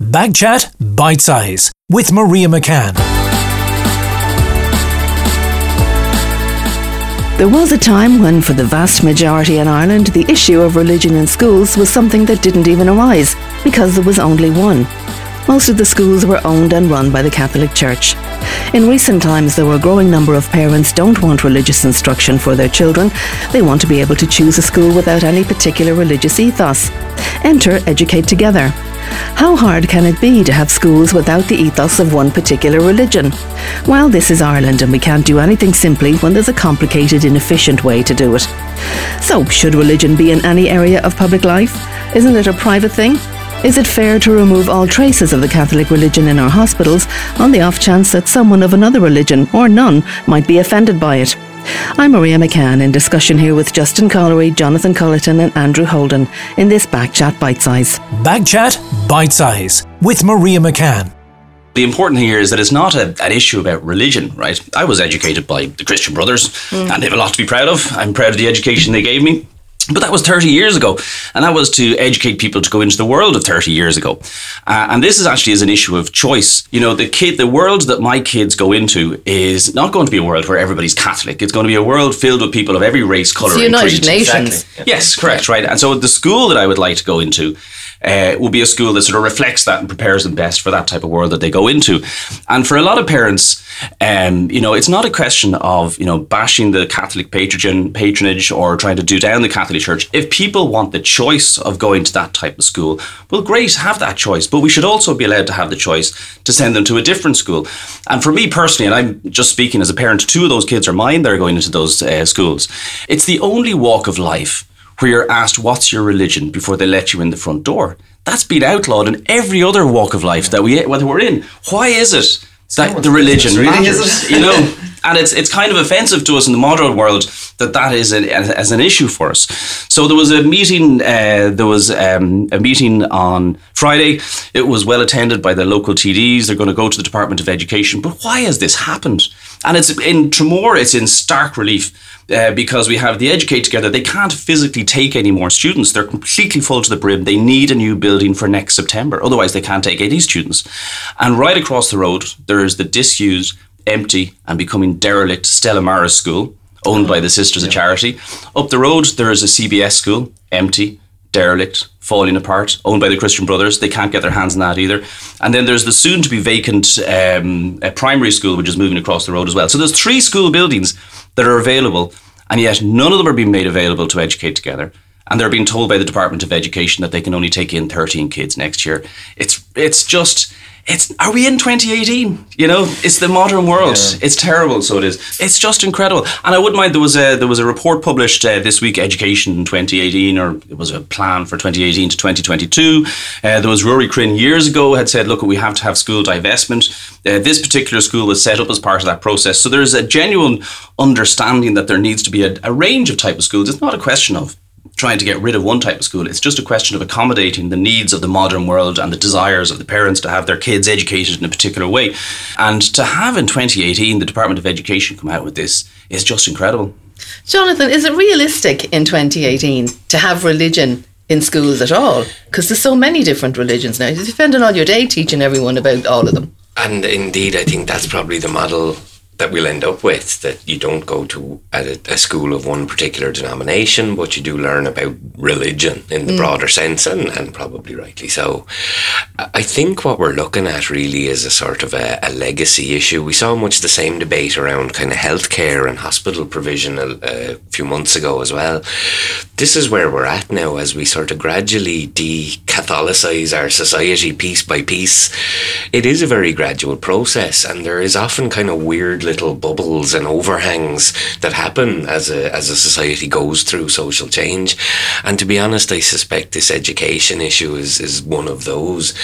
Backchat Bite Size with Maria McCann. There was a time when, for the vast majority in Ireland, the issue of religion in schools was something that didn't even arise because there was only one. Most of the schools were owned and run by the Catholic Church. In recent times, though, a growing number of parents don't want religious instruction for their children. They want to be able to choose a school without any particular religious ethos. Enter Educate Together. How hard can it be to have schools without the ethos of one particular religion? Well, this is Ireland and we can't do anything simply when there's a complicated, inefficient way to do it. So, should religion be in any area of public life? Isn't it a private thing? Is it fair to remove all traces of the Catholic religion in our hospitals on the off chance that someone of another religion, or none, might be offended by it? I'm Maria McCann in discussion here with Justin Collery, Jonathan Culleton, and Andrew Holden in this Backchat Bite Size. Backchat Bite Size with Maria McCann. The important thing here is that it's not a, an issue about religion, right? I was educated by the Christian Brothers, mm. and they have a lot to be proud of. I'm proud of the education they gave me. But that was 30 years ago, and that was to educate people to go into the world of 30 years ago. Uh, and this is actually is an issue of choice. You know, the kid, the world that my kids go into is not going to be a world where everybody's Catholic. It's going to be a world filled with people of every race, color, it's and United creed. Nations. Exactly. Yes, correct, right. And so the school that I would like to go into uh, will be a school that sort of reflects that and prepares them best for that type of world that they go into. And for a lot of parents, um, you know, it's not a question of you know bashing the Catholic patron patronage or trying to do down the Catholic Church. If people want the choice of going to that type of school, well, great, have that choice. But we should also be allowed to have the choice to send them to a different school. And for me personally, and I'm just speaking as a parent, two of those kids are mine. They're going into those uh, schools. It's the only walk of life where you're asked, What's your religion? before they let you in the front door. That's been outlawed in every other walk of life that we whether we're in. Why is it that the religion really matters? You know, and it's it's kind of offensive to us in the modern world that that is an, as an issue for us. So there was a meeting. Uh, there was um, a meeting on Friday. It was well attended by the local TDs. They're going to go to the Department of Education. But why has this happened? And it's in Tramore. It's in stark relief uh, because we have the Educate Together. They can't physically take any more students. They're completely full to the brim. They need a new building for next September. Otherwise, they can't take any students. And right across the road, there is the disused, empty, and becoming derelict Stella Maris School, owned by the Sisters yeah. of Charity. Up the road, there is a CBS school, empty, derelict, falling apart, owned by the Christian Brothers. They can't get their hands on that either. And then there's the soon to be vacant um, primary school, which is moving across the road as well. So there's three school buildings that are available, and yet none of them are being made available to educate together. And they're being told by the Department of Education that they can only take in 13 kids next year. It's it's just it's are we in 2018 you know it's the modern world. Yeah. it's terrible so it is. It's just incredible. And i wouldn't mind there was a there was a report published uh, this week education in 2018 or it was a plan for 2018 to 2022 uh, there was Ruairi Quinn years ago had said look we have to have school divestment. Uh, this particular school was set up as part of that process. So there's a genuine understanding that there needs to be a, a range of type of schools. It's not a question of trying to get rid of one type of school. It's just a question of accommodating the needs of the modern world and the desires of the parents to have their kids educated in a particular way. And to have in 2018 the Department of Education come out with this is just incredible. Jonathan, is it realistic in 2018 to have religion in schools at all? Because there's so many different religions now. You're spending all your day teaching everyone about all of them. And indeed, I think that's probably the model that we'll end up with that you don't go to a, a, school of one particular denomination, but you do learn about religion in the mm. broader sense, and, and probably rightly so. I think what we're looking at really is a sort of a, a legacy issue. We saw much the same debate around kind of healthcare and hospital provision a, a few months ago as well. This is where we're at now as we sort of gradually de Catholicize our society piece by piece. It is a very gradual process, and there is often kind of weird little bubbles and overhangs that happen as a as a society goes through social change. And to be honest, I suspect this education issue is is one of those.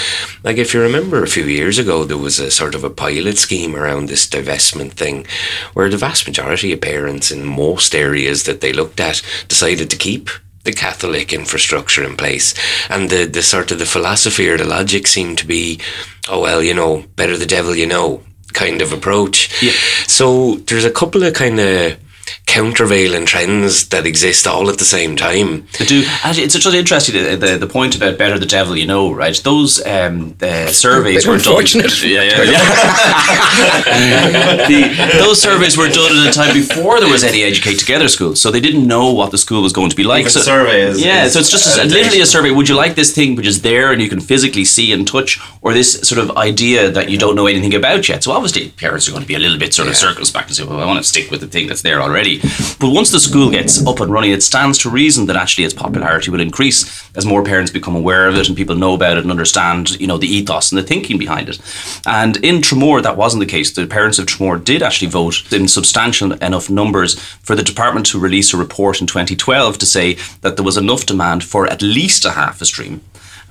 Like if you remember a few years ago, there was a sort of a pilot scheme around this divestment thing, where the vast majority of parents in most areas that they looked at decided to keep the Catholic infrastructure in place. And the, the sort of the philosophy or the logic seemed to be, oh, well, you know, better the devil you know kind of approach. Yeah. So there's a couple of kind of countervailing trends that exist all at the same time. They do. Actually, it's just interesting the, the, the point about better the devil you know, right? Those um, the surveys were done. Yeah, yeah, yeah. the, those surveys were done at a time before there was any Educate Together school, so they didn't know what the school was going to be like. Even so, survey is- yeah, is so it's just a, literally a survey. Would you like this thing which is there and you can physically see and touch, or this sort of idea that you don't know anything about yet? So obviously, parents are going to be a little bit sort of circumspect and say, "Well, I want to stick with the thing that's there already." But once the school gets up and running, it stands to reason that actually its popularity will increase as more parents become aware of it and people know about it and understand, you know, the ethos and the thinking behind it. And in Tramore, that wasn't the case. The parents of Tramore did actually vote in substantial enough numbers for the department to release a report in 2012 to say that there was enough demand for at least a half a stream.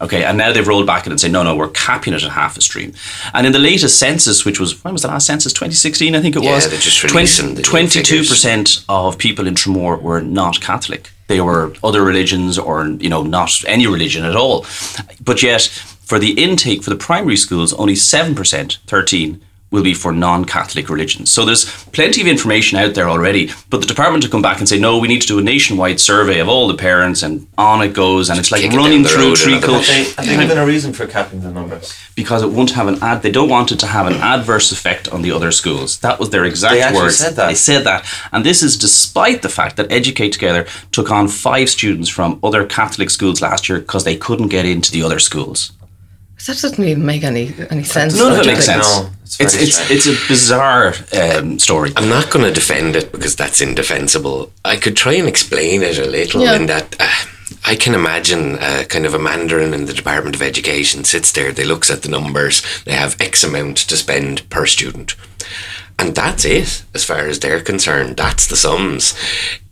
Okay, and now they've rolled back it and say, no, no, we're capping it at half a stream. And in the latest census, which was, when was the last census? 2016, I think it Yeah, was. they're just releasing the new figures. 22% of people in Tramore were not Catholic. They were other religions or, you know, not any religion at all. But yet, for the intake for the primary schools, only 7%, 13, will be for non-Catholic religions. So there's plenty of information out there already, but the department to come back and say, no, we need to do a nationwide survey of all the parents and on it goes. And it's like kick it running down through road treacle another They, have they given a reason for capping the numbers? because it won't have an ad. They don't want it to have an adverse effect on the other schools. That was their exact They actually words. said that. They said that, and this is despite the fact that Educate Together took on five students from other Catholic schools last year because they couldn't get into the other schools. That doesn't even make any any sense. None of it Like, makes sense. No, it's it's it's it's a bizarre um, story. I'm not going to defend it because that's indefensible. I could try and explain it a little Yeah. in that uh, I can imagine uh, kind of a mandarin in the Department of Education sits there, they looks at the numbers, they have X amount to spend per student. And that's it, as far as they're concerned. That's the sums.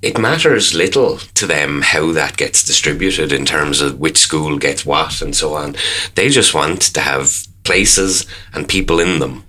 It matters little to them how that gets distributed in terms of which school gets what and so on. They just want to have places and people in them.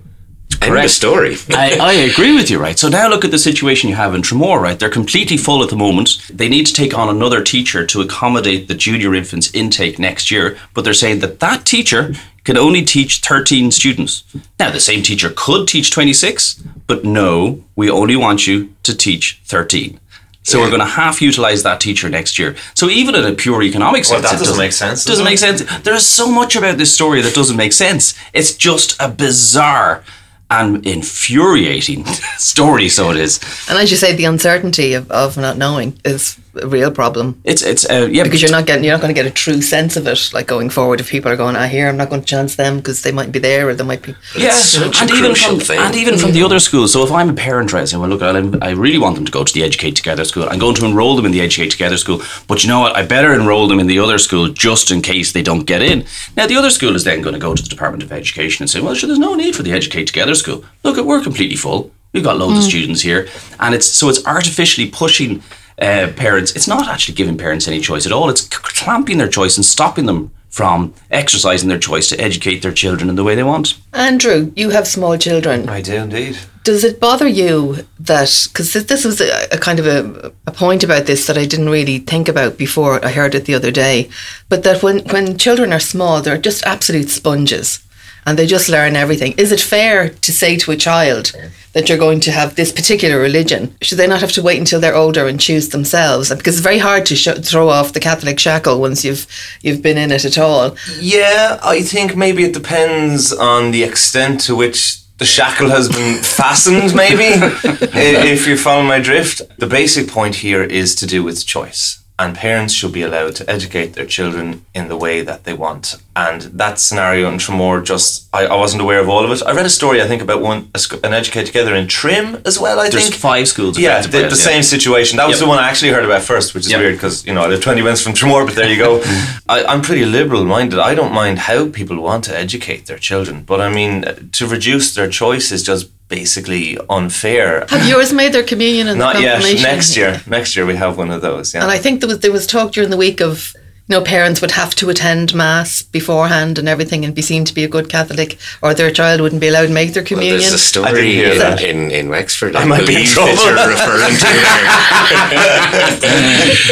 End of story. I, I agree with you, right? So now look at the situation you have in Tramore, right? They're completely full at the moment. They need to take on another teacher to accommodate the junior infants intake next year, but they're saying that that teacher can only teach 13 students. Now, the same teacher could teach 26, but no, we only want you to teach 13. So we're going to half utilize that teacher next year. So even in a pure economic Well, sense, that it doesn't make sense, Doesn't does make sense. There is so much about this story that doesn't make sense. It's just a bizarre and infuriating story. So it is. And as you say, the uncertainty of, of not knowing is a real problem It's it's uh, yeah because you're not getting you're not going to get a true sense of it like going forward. If people are going, I hear I'm not going to chance them because they might be there or they might be. Yeah, It's such a and even crucial from thing. and even from the other schools. So if I'm a parent, right, saying, well, look, I'm, I really want them to go to the Educate Together school. I'm going to enroll them in the Educate Together school, but you know what? I better enroll them in the other school just in case they don't get in. Now the other school is then going to go to the Department of Education and say, well, sure, there's no need for the Educate Together school. Look, we're completely full. We've got loads of students here, and it's so it's artificially pushing. Uh, parents, it's not actually giving parents any choice at all. It's c- clamping their choice and stopping them from exercising their choice to educate their children in the way they want. Andrew, you have small children. I do indeed. Does it bother you that because this was a, a kind of a, a point about this that I didn't really think about before I heard it the other day, but that when when children are small, they're just absolute sponges. And they just learn everything. Is it fair to say to a child that you're going to have this particular religion? Should they not have to wait until they're older and choose themselves? Because it's very hard to sh- throw off the Catholic shackle once you've you've been in it at all. Yeah, I think maybe it depends on the extent to which the shackle has been fastened, maybe, if you follow my drift. The basic point here is to do with choice. And parents should be allowed to educate their children in the way that they want. And that scenario in Tramore, just, I, I wasn't aware of all of it. I read a story, I think, about one, a sc- an Educate Together in Trim as well, I There's think. five schools. Yeah, the, the yeah. same situation. That was Yep. the one I actually heard about first, which is Yep. weird because you know I live twenty minutes from Tramore, but there you go. I, I'm pretty liberal minded. I don't mind how people want to educate their children, but I mean uh, to reduce their choice is just basically unfair. Have yours made their communion and Not the yet. Next year, next year we have one of those. Yeah. And I think there was there was talk during the week of you know, parents would have to attend mass beforehand and everything and be seen to be a good Catholic, or their child wouldn't be allowed to make their Well, communion. there's a I story didn't hear in, that. in, in Wexford, I, I might be in believe, trouble. that you're referring to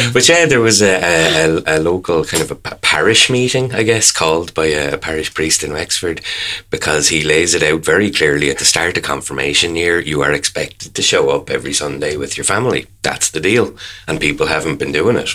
there. but yeah, there was a, a, a, a local kind of a parish meeting, I guess, called by a, parish priest in Wexford because he lays it out very clearly at the start of confirmation year. You are expected to show up every Sunday with your family. That's the deal. And people haven't been doing it.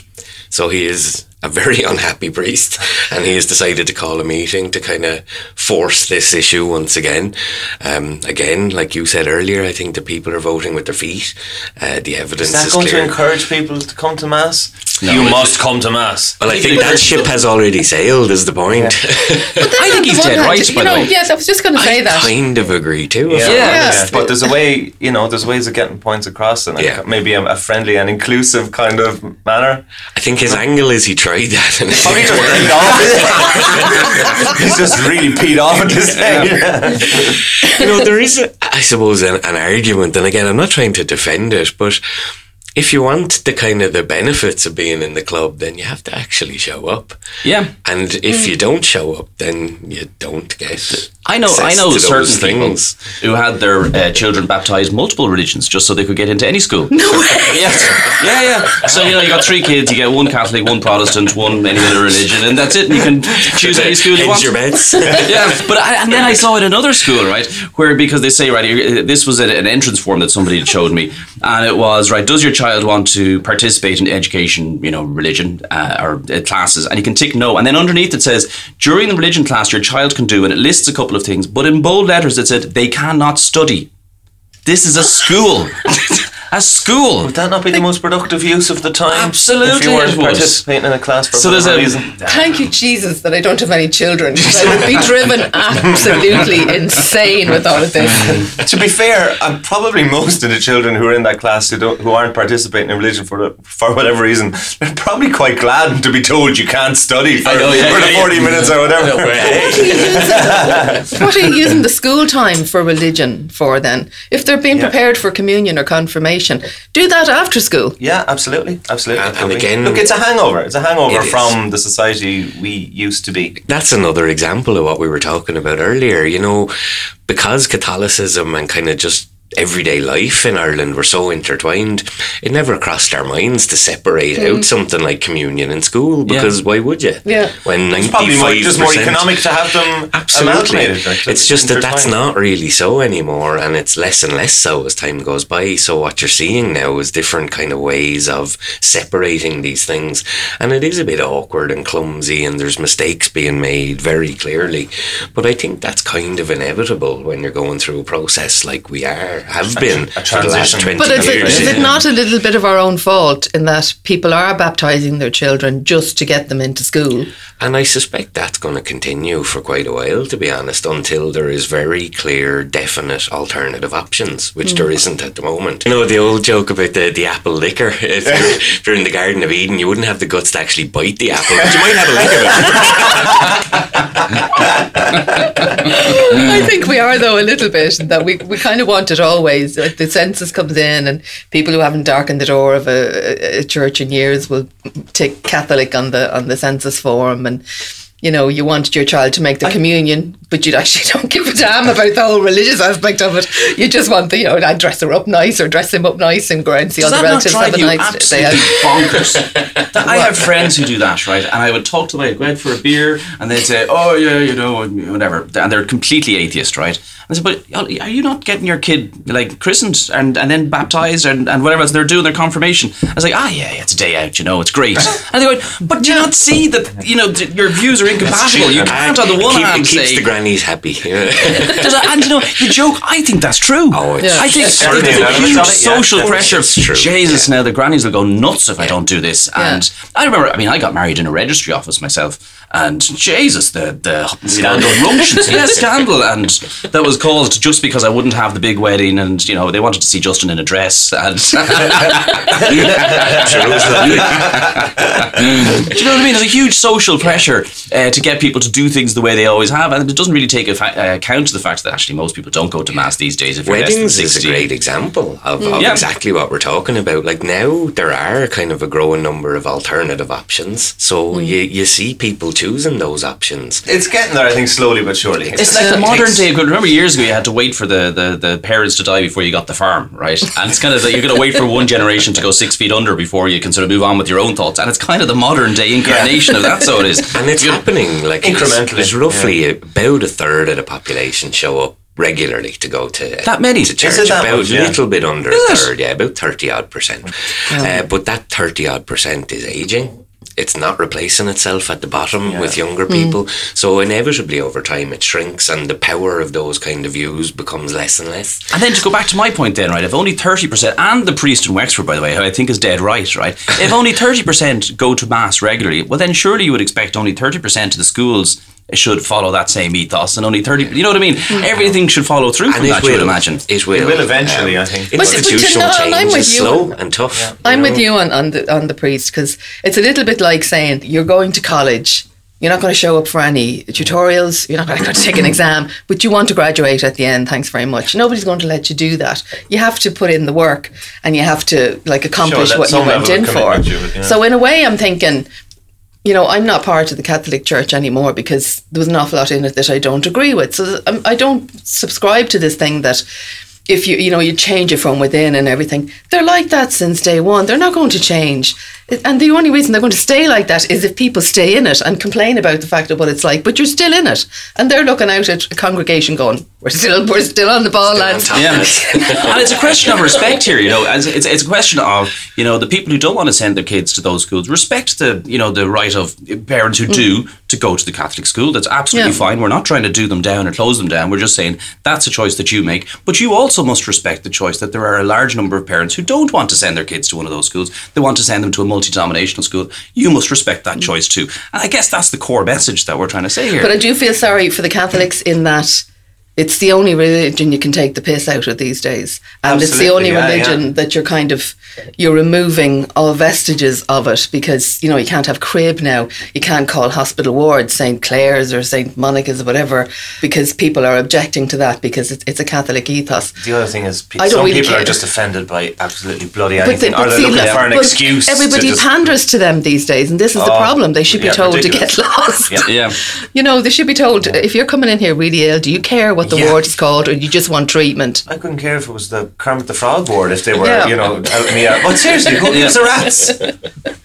So he is a very unhappy priest and he has decided to call a meeting to kind of force this issue once again. Um, again, like you said earlier, I think the people are voting with their feet. Uh, the evidence Is that is going clear. to encourage people to come to mass? No, you it- must come to mass. well, I think that ship has already sailed, is the point. I think he's dead right, hand, by you know. Yes, I was just going to say I that. kind of agree too. if Yeah, I'm Yeah. honest. But there's a way, you know, there's ways of getting points across in a, Yeah. maybe a, a friendly and inclusive kind of manner. I think his angle is he tried that and it Probably didn't just peed off. He's just really peed off at this thing. you know, there is, a, I suppose, an, an argument, and again, I'm not trying to defend it, but if you want the kind of the benefits of being in the club, then you have to actually show up. Yeah. And if you mm. don't show up, then you don't get. I know, I know certain things. people who had their uh, children baptized multiple religions just so they could get into any school. No way. Yeah, yeah, yeah. So you know, you got three kids. You get one Catholic, one Protestant, one any other religion, and that's it. And you can choose any school you Hedge want. your bets. yeah, but I, and then I saw it in another school, right, where because they say, right, here, this was an an entrance form that somebody had showed me, and it was right. Does your child want to participate in education, you know, religion uh, or uh, classes? And you can tick no, and then underneath it says during the religion class, your child can do, and it lists a couple of things, but in bold letters it said they cannot study. This is a school. a school. Would that not be the most productive use of the time? Absolutely If you weren't participating in a class for So there's whatever a- reason. Thank you, Jesus, that I don't have any children. I would be driven absolutely insane with all of this. to be fair, I'm probably most of the children who are in that class who don't, who aren't participating in religion for the, for whatever reason, they're probably quite glad to be told you can't study for, know, yeah, for the yeah, 40 minutes or whatever. What are, you using, what are you using the school time for religion for then? If they're being Yeah. prepared for communion or confirmation, do that after school. Yeah, absolutely, absolutely. And- and again- look, it's a hangover. It's a hangover It is. from the society we used to be. That's another example of what we were talking about earlier. You know, because Catholicism and kind of just everyday life in Ireland were so intertwined, it never crossed our minds to separate out hmm. something like communion in school because why would you? Yeah. When It's 95% just more economic to have them Absolutely. amalgamated. like, it's just that that's not really so anymore, and it's less and less so as time goes by. So what you're seeing now is different kind of ways of separating these things, and it is a bit awkward and clumsy, and there's mistakes being made very clearly. But I think that's kind of inevitable when you're going through a process like we are have been a for the last transition. twenty But is it, years. is it not a little bit of our own fault in that people are baptizing their children just to get them into school? And I suspect that's going to continue for quite a while, to be honest, until there is very clear, definite alternative options, which there mm. isn't at the moment. You know, the old joke about the, the apple liquor. If you're, if you're in the Garden of Eden, you wouldn't have the guts to actually bite the apple, but you might have a lick of it. I think we are though a little bit that we, we kind of want it always. Like the census comes in and people who haven't darkened the door of a, a, a church in years will tick Catholic on the on the census form and you know you want your child to make the communion but you actually don't give a damn about the whole religious aspect of it. You just want the you know I'd dress her up nice or dress him up nice and go around and see Does all the not relatives have a you nice day absolutely out. bonkers? I have friends who do that, right? And I would talk to them, I'd go out for a beer, and they'd say, "Oh yeah, you know, whatever," and they're completely atheist, right? And I said, "But are you not getting your kid like christened and, and then baptized and, and whatever else they're doing their confirmation?" I was like, "Ah, yeah, yeah, it's a day out, you know, it's great." And they go, "But do you not see that you know your views are incompatible? You can't on the one Keep- hand keeps say." The grannies happy. Does that- and you know the joke. I think that's true. Oh, it's- Yeah. I think It's there's a huge of it, yeah. social It's pressure. true, Jesus, now the grannies will go nuts if I don't do this. Yeah. And I remember, I mean, I got married in a registry office myself, and Jesus, the the scandal, runctions, yeah, scandal, and that was caused just because I wouldn't have the big wedding, and you know they wanted to see Justin in a dress, and do you know what I mean? There's a huge social pressure uh, to get people to do things the way they always have, and it doesn't really take fa- uh, account to the fact that actually most people don't go to mass these days. If you're less than Weddings is a great example of, of Yeah. exactly what we're talking about. Like now, there are kind of a growing number of alternative options. So you, you see people choosing those options. It's getting there, I think, slowly but surely. It's like the modern day. Remember years ago, you had to wait for the, the, the parents to die before you got the farm, right? And it's kind of that you're going to wait for one generation to go six feet under before you can sort of move on with your own thoughts. And it's kind of the modern day incarnation of that. So it is. And it's you happening like it's- Incrementally, There's roughly about a third of the population show up regularly to go to That many? to church. Is it that about much? a Yeah. little bit under Is a it? third, yeah, about thirty odd percent. Uh, but that thirty odd percent is aging. It's not replacing itself at the bottom with younger mm. people. So inevitably over time it shrinks and the power of those kind of views becomes less and less. And then to go back to my point, then, right? If only thirty percent, and the priest in Wexford, by the way, who I think is dead right, right? If only thirty percent go to mass regularly, well, then surely you would expect only thirty percent of the schools should follow that same ethos, and only thirty. You know what I mean? Mm. Everything should follow through from And that. it You would will imagine. It will. It will eventually, um, I think. But- but you Institutional know, and I'm change with is you slow and tough. I'm with you on, on the on the priest because it's a little bit like saying you're going to college. You're not going to show up for any tutorials. You're not going to take an exam, but you want to graduate at the end. Thanks very much. Nobody's going to let you do that. You have to put in the work and you have to like accomplish that what you went in for. commitment to it, yeah. So in a way, I'm thinking, you know, I'm not part of the Catholic Church anymore because there was an awful lot in it that I don't agree with. So um, I don't subscribe to this thing that if you you know you change it from within and everything. They're like that since day one. They're not going to change. And the only reason they're going to stay like that is if people stay in it and complain about the fact of what it's like. But you're still in it, and they're looking out at a congregation going, "We're still we're still on the ball, Still lads." Yeah, and it's a question of respect here. You know, as it's it's a question of you know the people who don't want to send their kids to those schools respect the you know the right of parents who mm. do to go to the Catholic school. That's absolutely Yeah. fine. We're not trying to do them down or close them down. We're just saying that's a choice that you make. But you also must respect the choice that there are a large number of parents who don't want to send their kids to one of those schools. They want to send them to a multi-denominational school. You must respect that choice too. And I guess that's the core message that we're trying to say here. But I do feel sorry for the Catholics in that it's the only religion you can take the piss out of these days, and it's the only yeah, religion yeah. that you're kind of you're removing all vestiges of it because you know you can't have crib now, you can't call hospital wards St Clair's or St Monica's or whatever because people are objecting to that because it's, it's a Catholic ethos. The other thing is, pe- I don't some really people are just offended by absolutely bloody But, anything, they, or they're see, looking for an but excuse. to everybody just- panders to them these days, and this is the Oh, problem. They should be yeah, told ridiculous. to get lost. Yeah. yeah. You know, they should be told if you're coming in here really ill, do you care what the Yeah. ward is called, or you just want treatment? I couldn't care if it was the Kermit the Frog board if they were, Yeah. you know, out in the air. But seriously, who gives a rat's?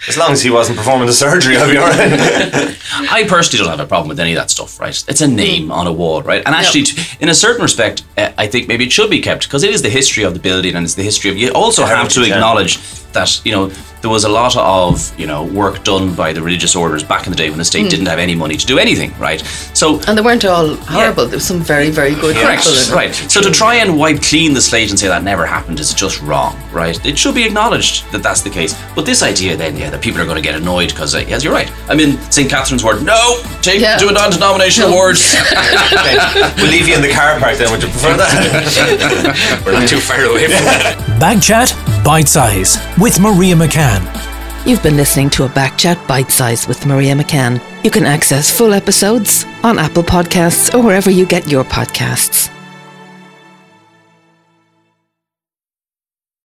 As long as he wasn't performing the surgery, I'll be all right. I personally don't have a problem with any of that stuff, right? It's a name on a wall, right? And actually, t in a certain respect, uh, I think maybe it should be kept because it is the history of the building and it's the history of. You also have to heritage, yeah. acknowledge that you know there was a lot of you know work done by the religious orders back in the day when the state didn't have any money to do anything, right? So And they weren't all horrible. There was some very, very good Correct. people. in. Right. So to try and wipe clean the slate and say that never happened is just wrong, right? It should be acknowledged that that's the case. But this idea then, yeah, that people are going to get annoyed because, uh, yes, you're right. I mean, St. Catherine's Ward. No, take Yeah. to a non-denominational No. ward. Okay, we'll leave you in the car park then. Would you prefer that? We're not too far away from that. Backchat Bite Size with Maria McCann. You've been listening to a Backchat Bite Size with Maria McCann. You can access full episodes on Apple Podcasts or wherever you get your podcasts.